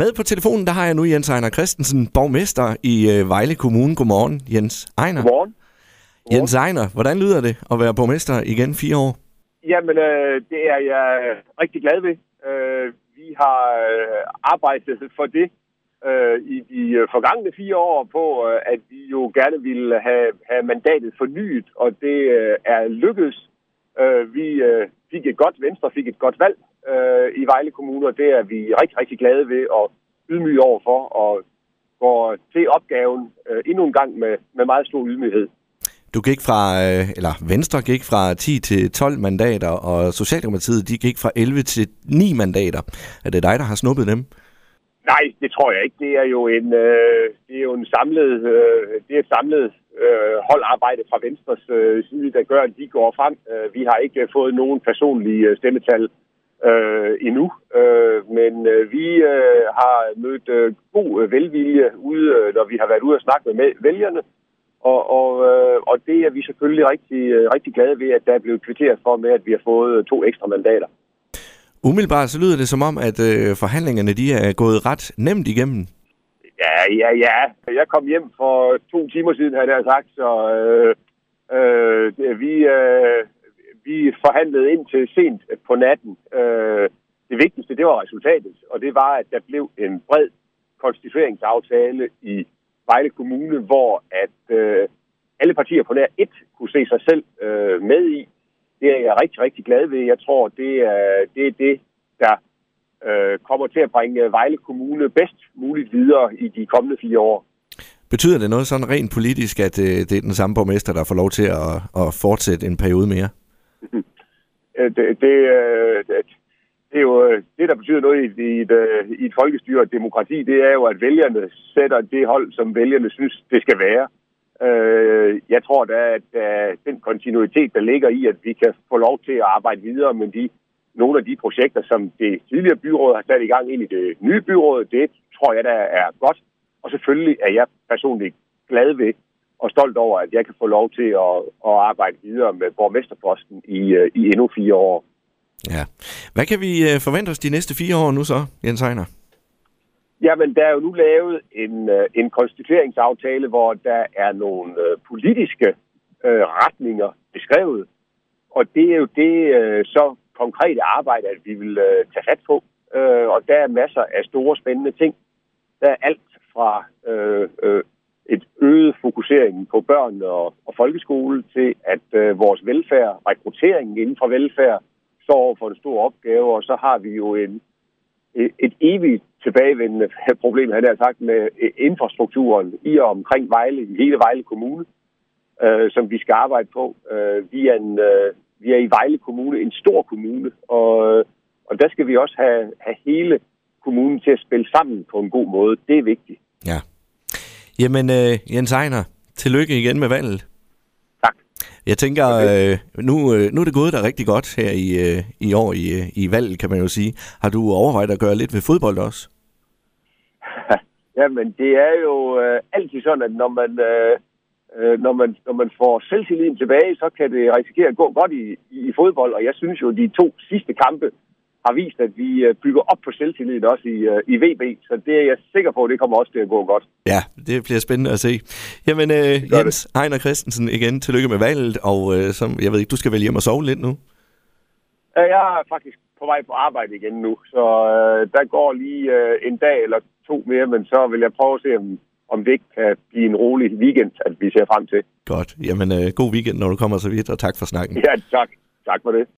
Med på telefonen, der har jeg nu Jens Ejner Christensen, borgmester i øh, Vejle Kommune. Godmorgen, Jens Ejner. Godmorgen. Jens Ejner, hvordan lyder det at være borgmester igen fire år? Jamen, øh, det er jeg rigtig glad ved. Øh, vi har øh, arbejdet for det øh, i de øh, forgangne fire år på, øh, at vi jo gerne ville have, have mandatet fornyet, og det øh, er lykkedes. Øh, vi øh, fik et godt venstre, fik et godt valg øh, i Vejle Kommune, og det er vi rigtig, rigtig glade ved og ydmyge overfor, og går til opgaven øh, endnu en gang med, med meget stor ydmyghed. Du gik fra, øh, eller Venstre gik fra 10 til 12 mandater, og Socialdemokratiet de gik fra 11 til 9 mandater. Er det dig, der har snuppet dem? Nej, det tror jeg ikke. Det er jo en, øh, det er jo en samlet, øh, det er et samlet øh, holdarbejde fra Venstres øh, side, der gør, at de går frem. Øh, vi har ikke fået nogen personlige øh, stemmetal øh, endnu, øh, men øh, vi øh, har mødt øh, god velvilje ude, øh, når vi har været ude og snakke med vælgerne, og, og, øh, og det er vi selvfølgelig rigtig, øh, rigtig glade ved, at der er blevet kvitteret for med, at vi har fået to ekstra mandater. Umiddelbart så lyder det som om, at øh, forhandlingerne de er gået ret nemt igennem. Ja, ja, ja. Jeg kom hjem for to timer siden, havde jeg sagt, så øh, øh, vi, øh, vi forhandlede ind til sent øh, på natten. Øh, det vigtigste, det var resultatet, og det var, at der blev en bred konstitueringsaftale i Vejle Kommune, hvor at øh, alle partier på nær et kunne se sig selv øh, med i. Det er jeg rigtig, rigtig glad ved. Jeg tror, det er det, er det der øh, kommer til at bringe Vejle Kommune bedst muligt videre i de kommende fire år. Betyder det noget sådan rent politisk, at øh, det er den samme borgmester, der får lov til at, at fortsætte en periode mere? Øh, det, det, øh, det, er jo øh, det, der betyder noget i, i, et, i et folkestyre og demokrati, det er jo, at vælgerne sætter det hold, som vælgerne synes, det skal være. Øh, jeg tror da, at den kontinuitet, der ligger i, at vi kan få lov til at arbejde videre med de, nogle af de projekter, som det tidligere byråd har sat i gang ind i det nye byråd, det tror jeg, der er godt. Og selvfølgelig er jeg personligt glad ved og stolt over, at jeg kan få lov til at, at arbejde videre med borgmesterposten i, i endnu fire år. Ja. Hvad kan vi forvente os de næste fire år nu så, Jens Heiner? Jamen, der er jo nu lavet en, en konstitueringsaftale, hvor der er nogle politiske øh, retninger beskrevet. Og det er jo det øh, så konkrete arbejde, at vi vil øh, tage fat på. Øh, og der er masser af store spændende ting. Der er alt fra øh, øh, et øget fokusering på børn og, og folkeskole til, at øh, vores velfærd, rekrutteringen inden for velfærd, står over for en stor opgave. Og så har vi jo en, et, et evigt tilbagevendende problem, han har sagt, med øh, infrastrukturen i og omkring Vejle, i hele Vejle Kommune, øh, som vi skal arbejde på. Øh, vi, er en, øh, vi er i Vejle Kommune en stor kommune, og, øh, og der skal vi også have, have hele kommunen til at spille sammen på en god måde. Det er vigtigt. Ja. Jamen, øh, Jens Ejner, tillykke igen med valget. Tak. Jeg tænker, øh, nu, øh, nu er det gået der rigtig godt her i, øh, i år i, øh, i valget, kan man jo sige. Har du overvejet at gøre lidt ved fodbold også? Jamen, det er jo øh, altid sådan, at når man, øh, når, man, når man får selvtilliden tilbage, så kan det risikere at gå godt i, i, i fodbold. Og jeg synes jo, de to sidste kampe har vist, at vi bygger op på selvtilliden også i, i VB. Så det er jeg sikker på, at det kommer også til at gå godt. Ja, det bliver spændende at se. Jamen, øh, Jens det. Ejner Christensen igen, tillykke med valget. Og øh, som, jeg ved ikke, du skal vel hjem og sove lidt nu? Jeg er faktisk på vej på arbejde igen nu, så øh, der går lige øh, en dag eller to mere, men så vil jeg prøve at se, om, om det ikke kan blive en rolig weekend, at vi ser frem til. Godt. Jamen, øh, god weekend, når du kommer så vidt, og tak for snakken. Ja, tak. Tak for det.